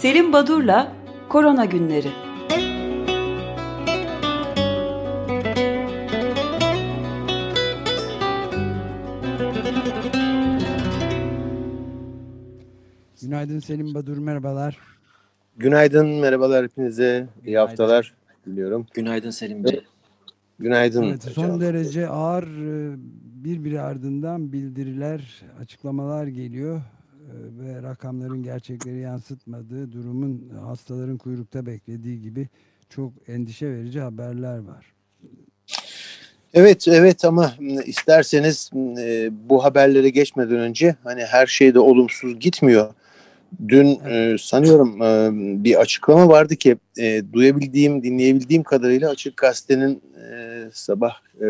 Selim Badur'la Korona Günleri Günaydın Selim Badur, merhabalar. Günaydın, merhabalar hepinize. İyi haftalar diliyorum. Günaydın Selim Bey. Günaydın. Evet, son derece ağır e, birbiri ardından bildiriler, açıklamalar geliyor ve rakamların gerçekleri yansıtmadığı durumun hastaların kuyrukta beklediği gibi çok endişe verici haberler var. Evet, evet ama isterseniz e, bu haberlere geçmeden önce hani her şey de olumsuz gitmiyor. Dün e, sanıyorum e, bir açıklama vardı ki e, duyabildiğim, dinleyebildiğim kadarıyla Açık Gazete'nin e, sabah e,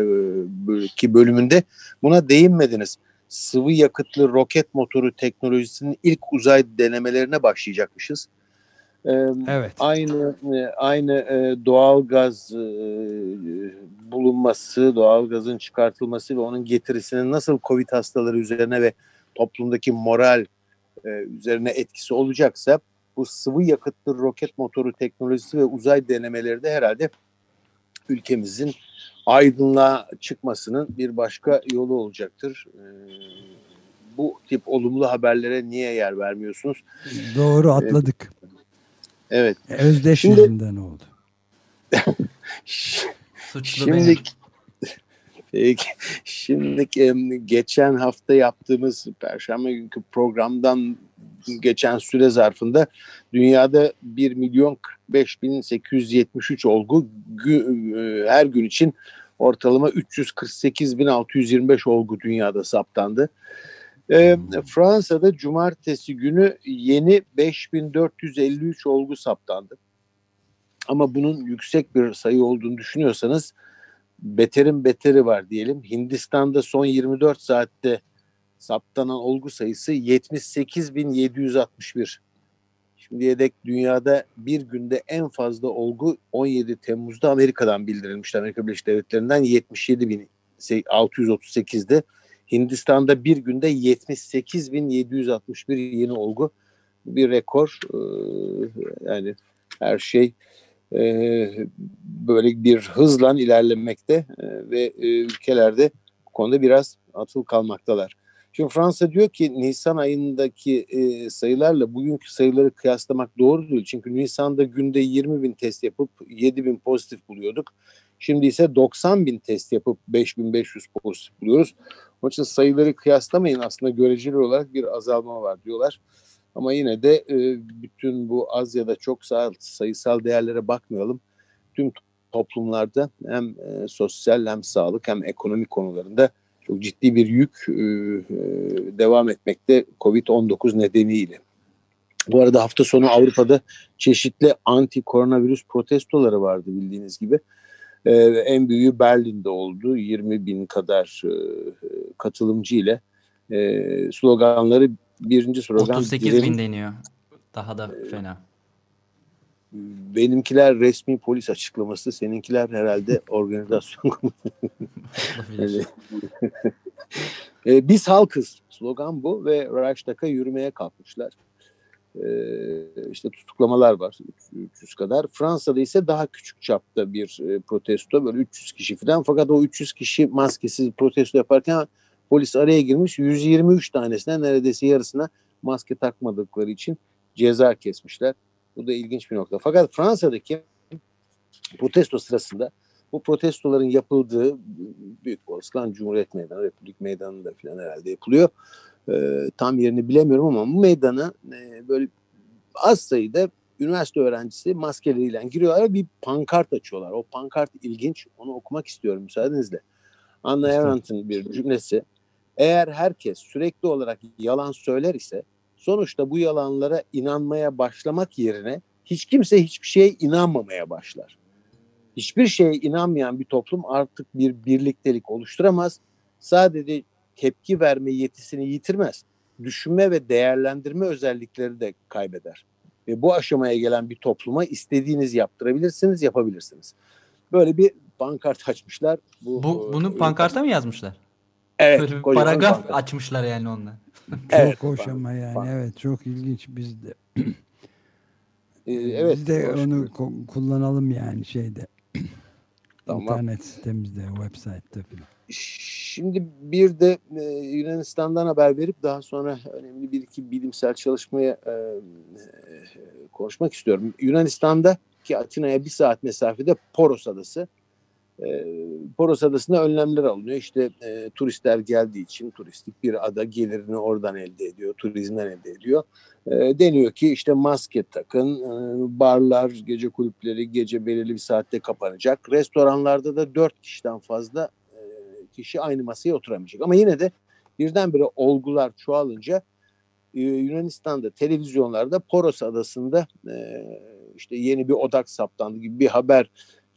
ki bölümünde buna değinmediniz. Sıvı yakıtlı roket motoru teknolojisinin ilk uzay denemelerine başlayacakmışız. E, evet. Aynı e, aynı e, doğal gaz e, bulunması, doğal gazın çıkartılması ve onun getirisinin nasıl Covid hastaları üzerine ve toplumdaki moral e, üzerine etkisi olacaksa bu sıvı yakıtlı roket motoru teknolojisi ve uzay denemeleri de herhalde ülkemizin aydınlığa çıkmasının bir başka yolu olacaktır. E, bu tip olumlu haberlere niye yer vermiyorsunuz? Doğru e, atladık. Evet. Özdeş yüzünden oldu. Şimdi şimdi geçen hafta yaptığımız Perşembe günkü programdan geçen süre zarfında dünyada 1 milyon 45 bin 873 olgu e, her gün için ortalama 348 bin 625 olgu dünyada saptandı. E, Fransa'da cumartesi günü yeni 5453 olgu saptandı. Ama bunun yüksek bir sayı olduğunu düşünüyorsanız beterin beteri var diyelim. Hindistan'da son 24 saatte saptanan olgu sayısı 78.761. Şimdiye dek dünyada bir günde en fazla olgu 17 Temmuz'da Amerika'dan bildirilmişti. Amerika Birleşik Devletleri'nden 77.638'de. Hindistan'da bir günde 78.761 yeni olgu. Bir rekor. Yani her şey böyle bir hızla ilerlemekte ve ülkelerde bu konuda biraz atıl kalmaktalar. Şimdi Fransa diyor ki Nisan ayındaki sayılarla bugünkü sayıları kıyaslamak doğru değil. Çünkü Nisan'da günde 20 bin test yapıp 7 bin pozitif buluyorduk. Şimdi ise 90 bin test yapıp 5500 pozitif buluyoruz. Onun için sayıları kıyaslamayın aslında göreceli olarak bir azalma var diyorlar. Ama yine de e, bütün bu az ya da çok sayısal değerlere bakmayalım. Tüm toplumlarda hem e, sosyal hem sağlık hem ekonomik konularında çok ciddi bir yük e, devam etmekte Covid-19 nedeniyle. Bu arada hafta sonu Avrupa'da çeşitli anti koronavirüs protestoları vardı bildiğiniz gibi. Ee, en büyüğü Berlin'de oldu. 20 bin kadar e, katılımcı ile e, sloganları birinci slogan 38 direnin, bin deniyor. Daha da fena. Benimkiler resmi polis açıklaması, seninkiler herhalde organizasyon. yani, e, biz halkız slogan bu ve Reichstag'a yürümeye kalkmışlar. Ee, işte tutuklamalar var 300 kadar. Fransa'da ise daha küçük çapta bir e, protesto böyle 300 kişi falan fakat o 300 kişi maskesiz protesto yaparken Polis araya girmiş 123 tanesine neredeyse yarısına maske takmadıkları için ceza kesmişler. Bu da ilginç bir nokta. Fakat Fransa'daki protesto sırasında bu protestoların yapıldığı büyük olasılıkla Cumhuriyet Meydanı, Republik Meydanı'nda falan herhalde yapılıyor. Ee, tam yerini bilemiyorum ama bu meydana e, böyle az sayıda üniversite öğrencisi maskeleriyle giriyorlar bir pankart açıyorlar. O pankart ilginç. Onu okumak istiyorum müsaadenizle. Anna Arendt'in bir cümlesi. Eğer herkes sürekli olarak yalan söyler ise sonuçta bu yalanlara inanmaya başlamak yerine hiç kimse hiçbir şeye inanmamaya başlar. Hiçbir şeye inanmayan bir toplum artık bir birliktelik oluşturamaz. Sadece tepki verme yetisini yitirmez. Düşünme ve değerlendirme özellikleri de kaybeder. Ve bu aşamaya gelen bir topluma istediğiniz yaptırabilirsiniz, yapabilirsiniz. Böyle bir pankart açmışlar. Bu, bu bunu pankarta mı yazmışlar? Evet. Böyle paragraf banka. açmışlar yani çok evet, hoş ama yani banka. evet çok ilginç bizde. Ee, evet. Biz de onu kullanalım yani şeyde. Tamam. İnternet sitemizde, website'te falan. Şimdi bir de e, Yunanistan'dan haber verip daha sonra önemli bir iki bilimsel çalışmaya e, e, konuşmak istiyorum. Yunanistan'da ki Atina'ya bir saat mesafede Poros Adası. E, Poros Adası'nda önlemler alınıyor. İşte e, turistler geldiği için turistik bir ada gelirini oradan elde ediyor, turizmden elde ediyor. E, deniyor ki işte maske takın, e, barlar, gece kulüpleri gece belirli bir saatte kapanacak. Restoranlarda da dört kişiden fazla e, kişi aynı masaya oturamayacak. Ama yine de birdenbire olgular çoğalınca e, Yunanistan'da televizyonlarda Poros Adası'nda e, işte yeni bir odak saptandı gibi bir haber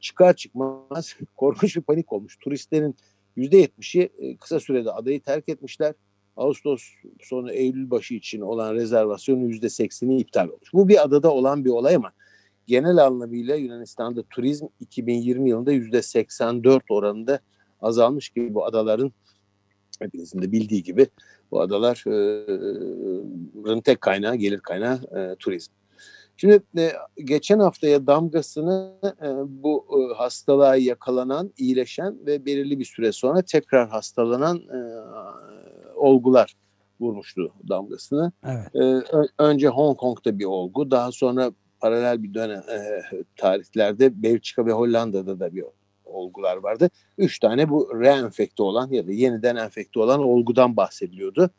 çıkar çıkmaz korkunç bir panik olmuş. Turistlerin %70'i e, kısa sürede adayı terk etmişler. Ağustos sonu Eylül başı için olan rezervasyonun %80'i iptal olmuş. Bu bir adada olan bir olay ama genel anlamıyla Yunanistan'da turizm 2020 yılında %84 oranında azalmış gibi bu adaların hepinizin de bildiği gibi bu adaların tek kaynağı, gelir kaynağı e, turizm. Şimdi e, geçen haftaya damgasını e, bu e, hastalığa yakalanan, iyileşen ve belirli bir süre sonra tekrar hastalanan e, olgular vurmuştu damgasını. Evet. E, önce Hong Kong'da bir olgu, daha sonra paralel bir dönem e, tarihlerde Belçika ve Hollanda'da da bir olgular vardı. Üç tane bu reenfekte olan ya da yeniden enfekte olan olgudan bahsediliyordu.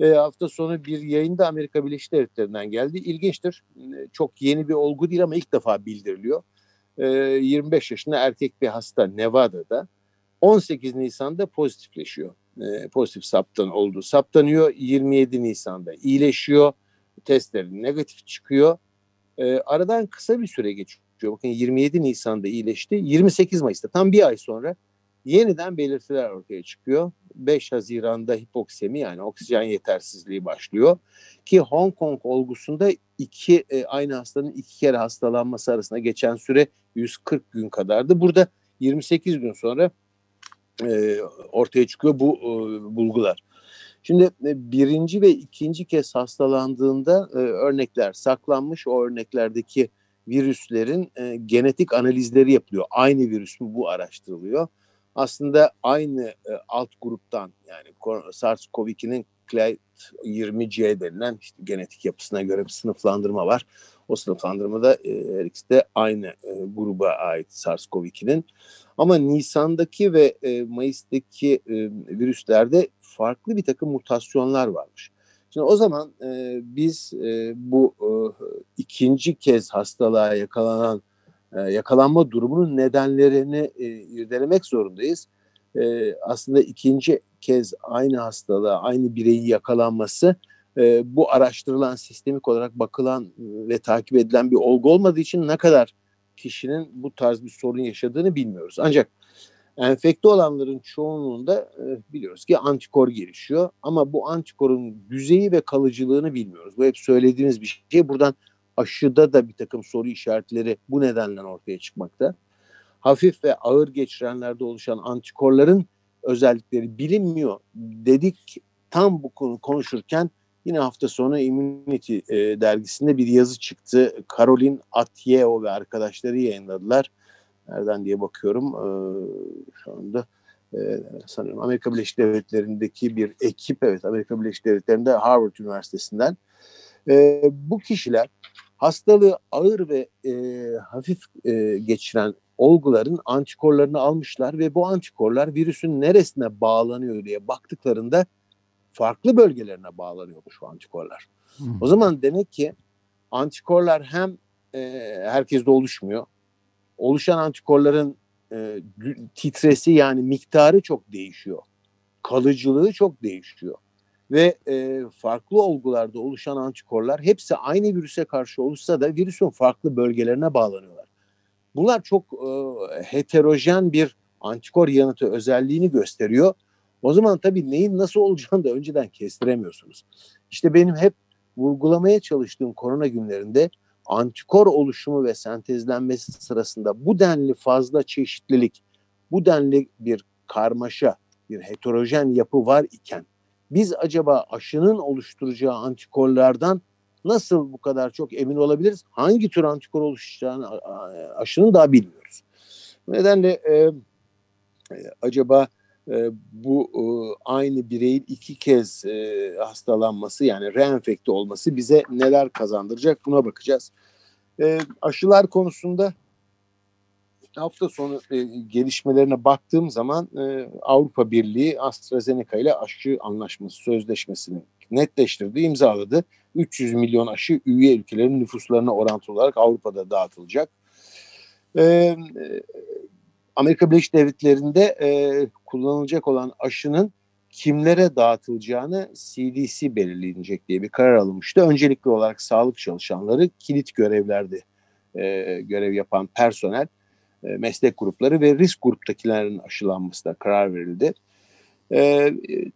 E, hafta sonu bir yayında Amerika Birleşik Devletleri'nden geldi. İlginçtir. E, çok yeni bir olgu değil ama ilk defa bildiriliyor. E, 25 yaşında erkek bir hasta Nevada'da 18 Nisan'da pozitifleşiyor. E, pozitif saptan olduğu saptanıyor. 27 Nisan'da iyileşiyor. Testleri negatif çıkıyor. E, aradan kısa bir süre geçiyor. Bakın 27 Nisan'da iyileşti. 28 Mayıs'ta tam bir ay sonra yeniden belirtiler ortaya çıkıyor. 5 Haziran'da hipoksemi yani oksijen yetersizliği başlıyor. Ki Hong Kong olgusunda iki e, aynı hastanın iki kere hastalanması arasında geçen süre 140 gün kadardı. Burada 28 gün sonra e, ortaya çıkıyor bu e, bulgular. Şimdi e, birinci ve ikinci kez hastalandığında e, örnekler saklanmış. O örneklerde virüslerin e, genetik analizleri yapılıyor. Aynı virüs mü bu araştırılıyor aslında aynı e, alt gruptan yani SARS-CoV-2'nin Clade 20C denilen işte genetik yapısına göre bir sınıflandırma var. O sınıflandırmada e, her ikisi de aynı e, gruba ait SARS-CoV-2'nin. Ama Nisan'daki ve e, Mayıs'taki e, virüslerde farklı bir takım mutasyonlar varmış. Şimdi o zaman e, biz e, bu e, ikinci kez hastalığa yakalanan e, yakalanma durumunun nedenlerini e, irdelemek zorundayız. E, aslında ikinci kez aynı hastalığa, aynı bireyin yakalanması e, bu araştırılan, sistemik olarak bakılan ve takip edilen bir olgu olmadığı için ne kadar kişinin bu tarz bir sorun yaşadığını bilmiyoruz. Ancak enfekte olanların çoğunluğunda e, biliyoruz ki antikor gelişiyor ama bu antikorun düzeyi ve kalıcılığını bilmiyoruz. Bu hep söylediğimiz bir şey. Buradan aşıda da bir takım soru işaretleri bu nedenle ortaya çıkmakta. Hafif ve ağır geçirenlerde oluşan antikorların özellikleri bilinmiyor dedik. Tam bu konu konuşurken yine hafta sonu Immunity e, dergisinde bir yazı çıktı. Caroline Atieo ve arkadaşları yayınladılar. Nereden diye bakıyorum e, şu anda. E, sanıyorum Amerika Birleşik Devletleri'ndeki bir ekip evet Amerika Birleşik Devletleri'nde Harvard Üniversitesi'nden. E, bu kişiler hastalığı ağır ve e, hafif e, geçiren olguların antikorlarını almışlar ve bu antikorlar virüsün neresine bağlanıyor diye baktıklarında farklı bölgelerine bağlanıyormuş bu antikorlar. Hmm. O zaman demek ki antikorlar hem e, herkeste oluşmuyor. Oluşan antikorların e, titresi yani miktarı çok değişiyor. Kalıcılığı çok değişiyor ve e, farklı olgularda oluşan antikorlar hepsi aynı virüse karşı oluşsa da virüsün farklı bölgelerine bağlanıyorlar. Bunlar çok e, heterojen bir antikor yanıtı özelliğini gösteriyor. O zaman tabii neyin nasıl olacağını da önceden kestiremiyorsunuz. İşte benim hep vurgulamaya çalıştığım korona günlerinde antikor oluşumu ve sentezlenmesi sırasında bu denli fazla çeşitlilik, bu denli bir karmaşa, bir heterojen yapı var iken biz acaba aşının oluşturacağı antikorlardan nasıl bu kadar çok emin olabiliriz? Hangi tür antikor oluşacağını aşının daha bilmiyoruz. Nedenle e, e, acaba e, bu e, aynı bireyin iki kez e, hastalanması yani reenfekte olması bize neler kazandıracak buna bakacağız. E, aşılar konusunda hafta sonu e, gelişmelerine baktığım zaman e, Avrupa Birliği AstraZeneca ile aşı anlaşması sözleşmesini netleştirdi, imzaladı. 300 milyon aşı üye ülkelerin nüfuslarına orantılı olarak Avrupa'da dağıtılacak. E, Amerika Birleşik Devletleri'nde e, kullanılacak olan aşının kimlere dağıtılacağını CDC belirleyecek diye bir karar alınmıştı. Öncelikli olarak sağlık çalışanları, kilit görevlerde e, görev yapan personel, meslek grupları ve risk gruptakilerin aşılanmasına karar verildi. E,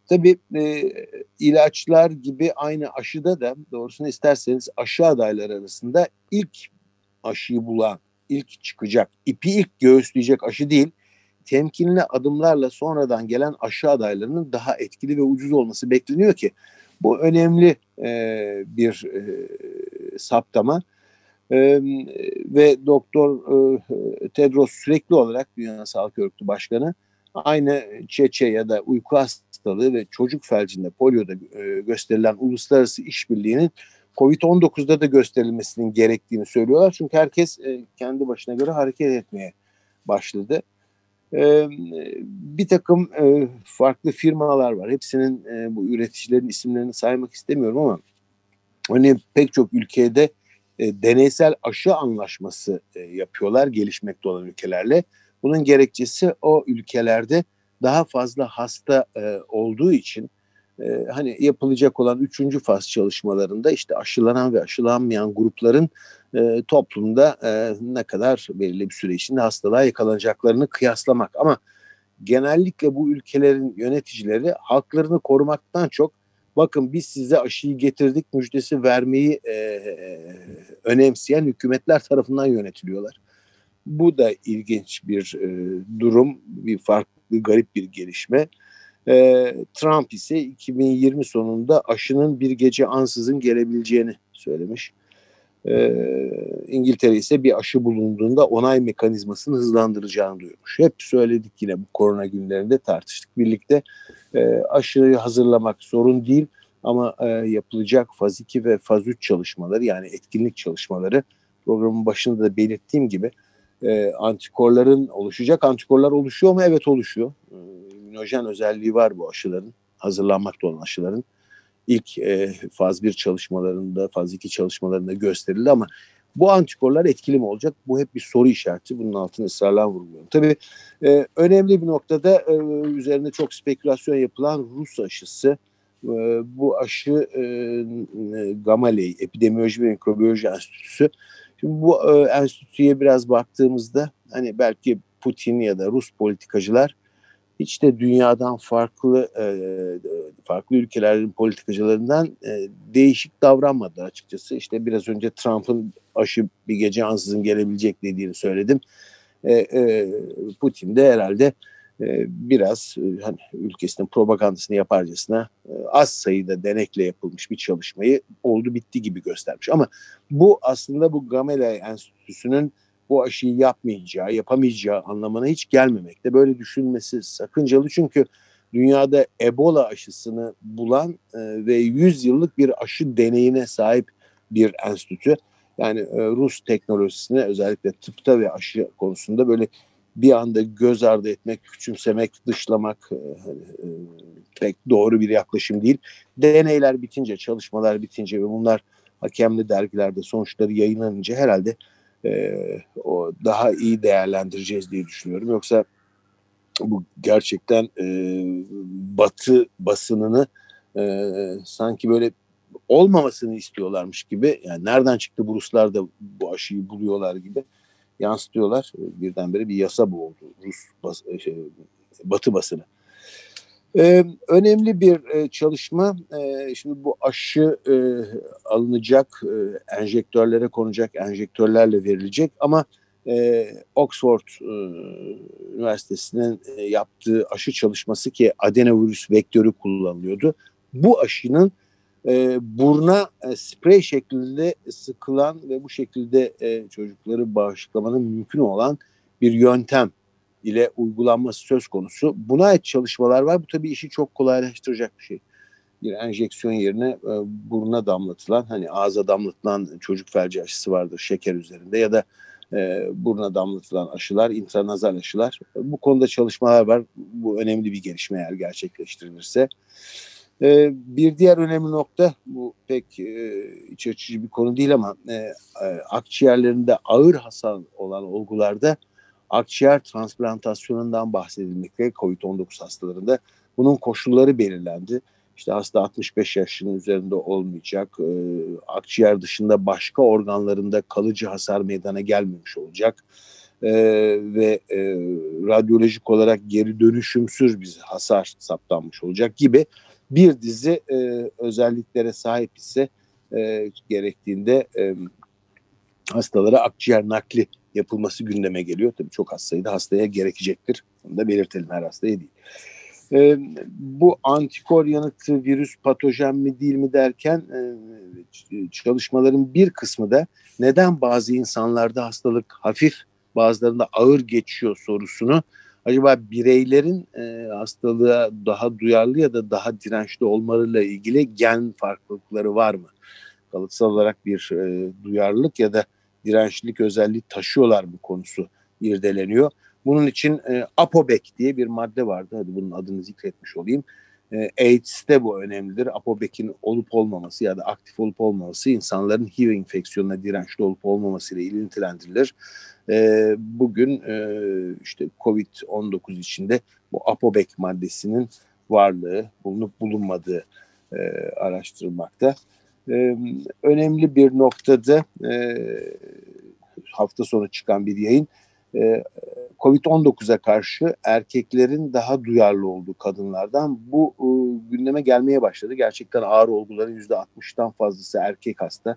tabii e, ilaçlar gibi aynı aşıda da doğrusunu isterseniz aşı adayları arasında ilk aşıyı bulan, ilk çıkacak, ipi ilk göğüsleyecek aşı değil, temkinli adımlarla sonradan gelen aşı adaylarının daha etkili ve ucuz olması bekleniyor ki bu önemli e, bir e, saptama. E, ve Doktor e, Tedros sürekli olarak Dünya Sağlık Örgütü Başkanı aynı çeçe ya da uyku hastalığı ve çocuk felcinde polioda e, gösterilen uluslararası işbirliğinin Covid-19'da da gösterilmesinin gerektiğini söylüyorlar. Çünkü herkes e, kendi başına göre hareket etmeye başladı. E, bir takım e, farklı firmalar var. Hepsinin e, bu üreticilerin isimlerini saymak istemiyorum ama hani pek çok ülkede e, deneysel aşı anlaşması e, yapıyorlar gelişmekte olan ülkelerle. Bunun gerekçesi o ülkelerde daha fazla hasta e, olduğu için e, hani yapılacak olan üçüncü faz çalışmalarında işte aşılanan ve aşılanmayan grupların e, toplumda e, ne kadar belirli bir süre içinde hastalığa yakalanacaklarını kıyaslamak. Ama genellikle bu ülkelerin yöneticileri halklarını korumaktan çok bakın biz size aşıyı getirdik müjdesi vermeyi e, e, önemseyen hükümetler tarafından yönetiliyorlar. Bu da ilginç bir e, durum, bir farklı, garip bir gelişme. E, Trump ise 2020 sonunda aşının bir gece ansızın gelebileceğini söylemiş. E, İngiltere ise bir aşı bulunduğunda onay mekanizmasını hızlandıracağını duyurmuş. Hep söyledik yine bu korona günlerinde tartıştık birlikte. E, aşıyı hazırlamak sorun değil ama e, yapılacak faz 2 ve faz 3 çalışmaları yani etkinlik çalışmaları programın başında da belirttiğim gibi e, antikorların oluşacak. Antikorlar oluşuyor mu? Evet oluşuyor. E, immünojen özelliği var bu aşıların. Hazırlanmakta olan aşıların. İlk e, faz 1 çalışmalarında, faz 2 çalışmalarında gösterildi ama bu antikorlar etkili mi olacak? Bu hep bir soru işareti. Bunun altını ısrarla vurguluyorum. Tabii e, önemli bir noktada e, üzerinde çok spekülasyon yapılan Rus aşısı. E, bu aşı e, Gamaley Epidemioloji ve Mikrobiyoloji Enstitüsü Şimdi bu e, enstitüye biraz baktığımızda hani belki Putin ya da Rus politikacılar hiç de dünyadan farklı e, farklı ülkelerin politikacılarından e, değişik davranmadı açıkçası. İşte biraz önce Trump'ın aşı bir gece ansızın gelebilecek dediğini söyledim. E, e, Putin de herhalde e, biraz e, hani ülkesinin propagandasını yaparcasına e, az sayıda denekle yapılmış bir çalışmayı oldu bitti gibi göstermiş. Ama bu aslında bu Gamela Enstitüsü'nün bu aşıyı yapmayacağı, yapamayacağı anlamına hiç gelmemekte. Böyle düşünmesi sakıncalı çünkü dünyada Ebola aşısını bulan ve 100 yıllık bir aşı deneyine sahip bir enstitü. Yani Rus teknolojisine özellikle tıpta ve aşı konusunda böyle bir anda göz ardı etmek, küçümsemek, dışlamak e, e, pek doğru bir yaklaşım değil. Deneyler bitince, çalışmalar bitince ve bunlar hakemli dergilerde sonuçları yayınlanınca herhalde e, o daha iyi değerlendireceğiz diye düşünüyorum. Yoksa bu gerçekten e, Batı basınını e, sanki böyle olmamasını istiyorlarmış gibi. Yani nereden çıktı bu Ruslar da bu aşıyı buluyorlar gibi yansıtıyorlar. Birdenbire bir yasa bu oldu Rus bas, e, şey, Batı basını. Ee, önemli bir e, çalışma. E, şimdi bu aşı e, alınacak, e, enjektörlere konacak, enjektörlerle verilecek ama e, Oxford e, Üniversitesi'nin e, yaptığı aşı çalışması ki adenovirüs vektörü kullanılıyordu. Bu aşının e, burna e, sprey şeklinde sıkılan ve bu şekilde e, çocukları bağışıklamanın mümkün olan bir yöntem ile uygulanması söz konusu. Buna ait çalışmalar var. Bu tabii işi çok kolaylaştıracak bir şey. Bir enjeksiyon yerine e, buruna damlatılan, hani ağza damlatılan çocuk felci aşısı vardır şeker üzerinde ya da e, buruna damlatılan aşılar, intranazal aşılar. Bu konuda çalışmalar var. Bu önemli bir gelişme eğer gerçekleştirilirse. E, bir diğer önemli nokta, bu pek e, iç açıcı bir konu değil ama e, e, akciğerlerinde ağır hasar olan olgularda akciğer transplantasyonundan bahsedilmekte COVID-19 hastalarında. Bunun koşulları belirlendi. İşte hasta 65 yaşının üzerinde olmayacak, e, akciğer dışında başka organlarında kalıcı hasar meydana gelmemiş olacak e, ve e, radyolojik olarak geri dönüşümsüz bir hasar saptanmış olacak gibi bir dizi e, özelliklere sahip ise e, gerektiğinde e, hastalara akciğer nakli yapılması gündeme geliyor. Tabii çok az sayıda hastaya gerekecektir. Bunu da belirtelim her hastaya değil. E, bu antikor yanıtı virüs patojen mi değil mi derken e, çalışmaların bir kısmı da neden bazı insanlarda hastalık hafif bazılarında ağır geçiyor sorusunu acaba bireylerin e, hastalığa daha duyarlı ya da daha dirençli olmalarıyla ilgili gen farklılıkları var mı? Kalıtsal olarak bir e, duyarlılık ya da dirençlilik özelliği taşıyorlar mı konusu irdeleniyor. Bunun için e, Apobek diye bir madde vardı. Hadi bunun adını zikretmiş olayım. E, AIDS'te bu önemlidir. Apobek'in olup olmaması ya da aktif olup olmaması insanların HIV enfeksiyonuna dirençli olup olmaması ile ilintilendirilir. E, bugün e, işte COVID-19 içinde bu Apobek maddesinin varlığı, bulunup bulunmadığı e, araştırılmakta. E, önemli bir noktada e, hafta sonu çıkan bir yayın e, Covid-19'a karşı erkeklerin daha duyarlı olduğu kadınlardan bu e, gündeme gelmeye başladı. Gerçekten ağır olguların %60'tan fazlası erkek hasta.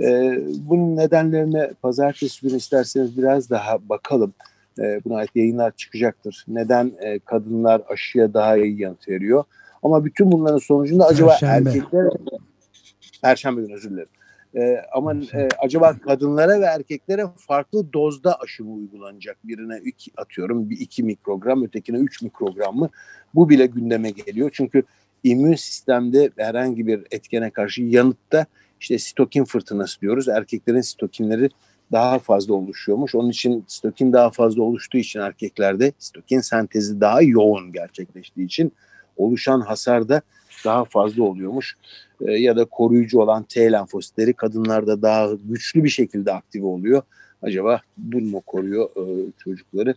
E, bunun nedenlerine pazartesi günü isterseniz biraz daha bakalım. E, buna ait yayınlar çıkacaktır. Neden e, kadınlar aşıya daha iyi yanıt veriyor? Ama bütün bunların sonucunda acaba Perşembe. erkekler... Perşembe günü özür dilerim. E, ama e, acaba kadınlara ve erkeklere farklı dozda aşı mı uygulanacak? Birine iki, atıyorum bir iki mikrogram, ötekine üç mikrogram mı? Bu bile gündeme geliyor. Çünkü immün sistemde herhangi bir etkene karşı yanıtta işte sitokin fırtınası diyoruz. Erkeklerin sitokinleri daha fazla oluşuyormuş. Onun için sitokin daha fazla oluştuğu için erkeklerde sitokin sentezi daha yoğun gerçekleştiği için oluşan hasar da daha fazla oluyormuş. E, ya da koruyucu olan T lenfositleri kadınlarda daha güçlü bir şekilde aktive oluyor. Acaba bu mu koruyor e, çocukları,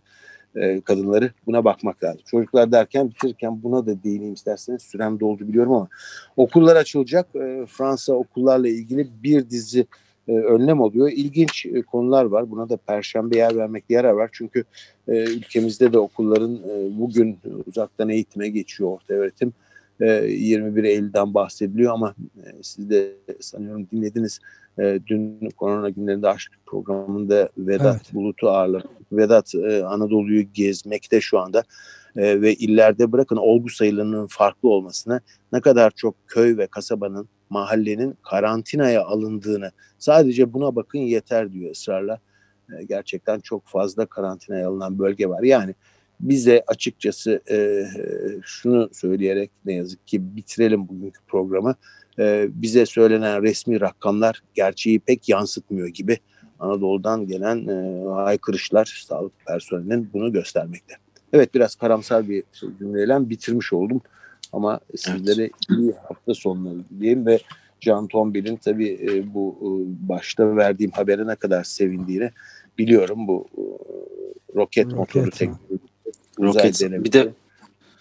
e, kadınları? Buna bakmak lazım. Çocuklar derken bitirirken buna da değineyim isterseniz. Sürem doldu biliyorum ama okullar açılacak. Fransa okullarla ilgili bir dizi önlem oluyor. İlginç konular var. Buna da perşembe yer vermekte yarar var. Çünkü ülkemizde de okulların bugün uzaktan eğitime geçiyor orta öğretim 21 ee, Eylül'den bahsediliyor ama e, siz de sanıyorum dinlediniz. Ee, dün korona günlerinde aşk programında Vedat evet. Bulut'u ağırladık. Vedat e, Anadolu'yu gezmekte şu anda e, ve illerde bırakın olgu sayılarının farklı olmasına ne kadar çok köy ve kasabanın, mahallenin karantinaya alındığını sadece buna bakın yeter diyor ısrarla. Gerçekten çok fazla karantinaya alınan bölge var. Yani bize açıkçası e, şunu söyleyerek ne yazık ki bitirelim bugünkü programı. E, bize söylenen resmi rakamlar gerçeği pek yansıtmıyor gibi. Anadolu'dan gelen e, haykırışlar sağlık personelinin bunu göstermekte. Evet biraz karamsar bir cümleyle bitirmiş oldum. Ama sizlere evet. iyi hafta sonları diyeyim ve Can Tombil'in tabii e, bu e, başta verdiğim habere ne kadar sevindiğini biliyorum. Bu e, roket, roket motoru teknolojisi Rocket. Bir de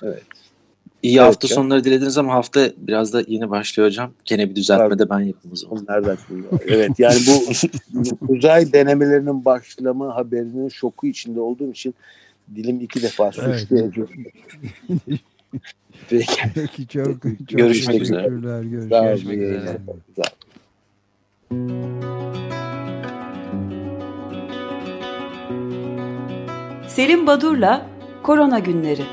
evet. İyi evet, hafta sonları dilediniz ama hafta biraz da yeni başlıyor hocam. Gene bir düzeltme de ben yapayım o zaman. Nereden Evet yani bu uzay denemelerinin başlama haberinin şoku içinde olduğum için dilim iki defa sürçtü. Evet. Peki. Peki çok, çok görüşmek üzere. Görüşmek, üzere. Sağ Selim Badur'la Korona Günleri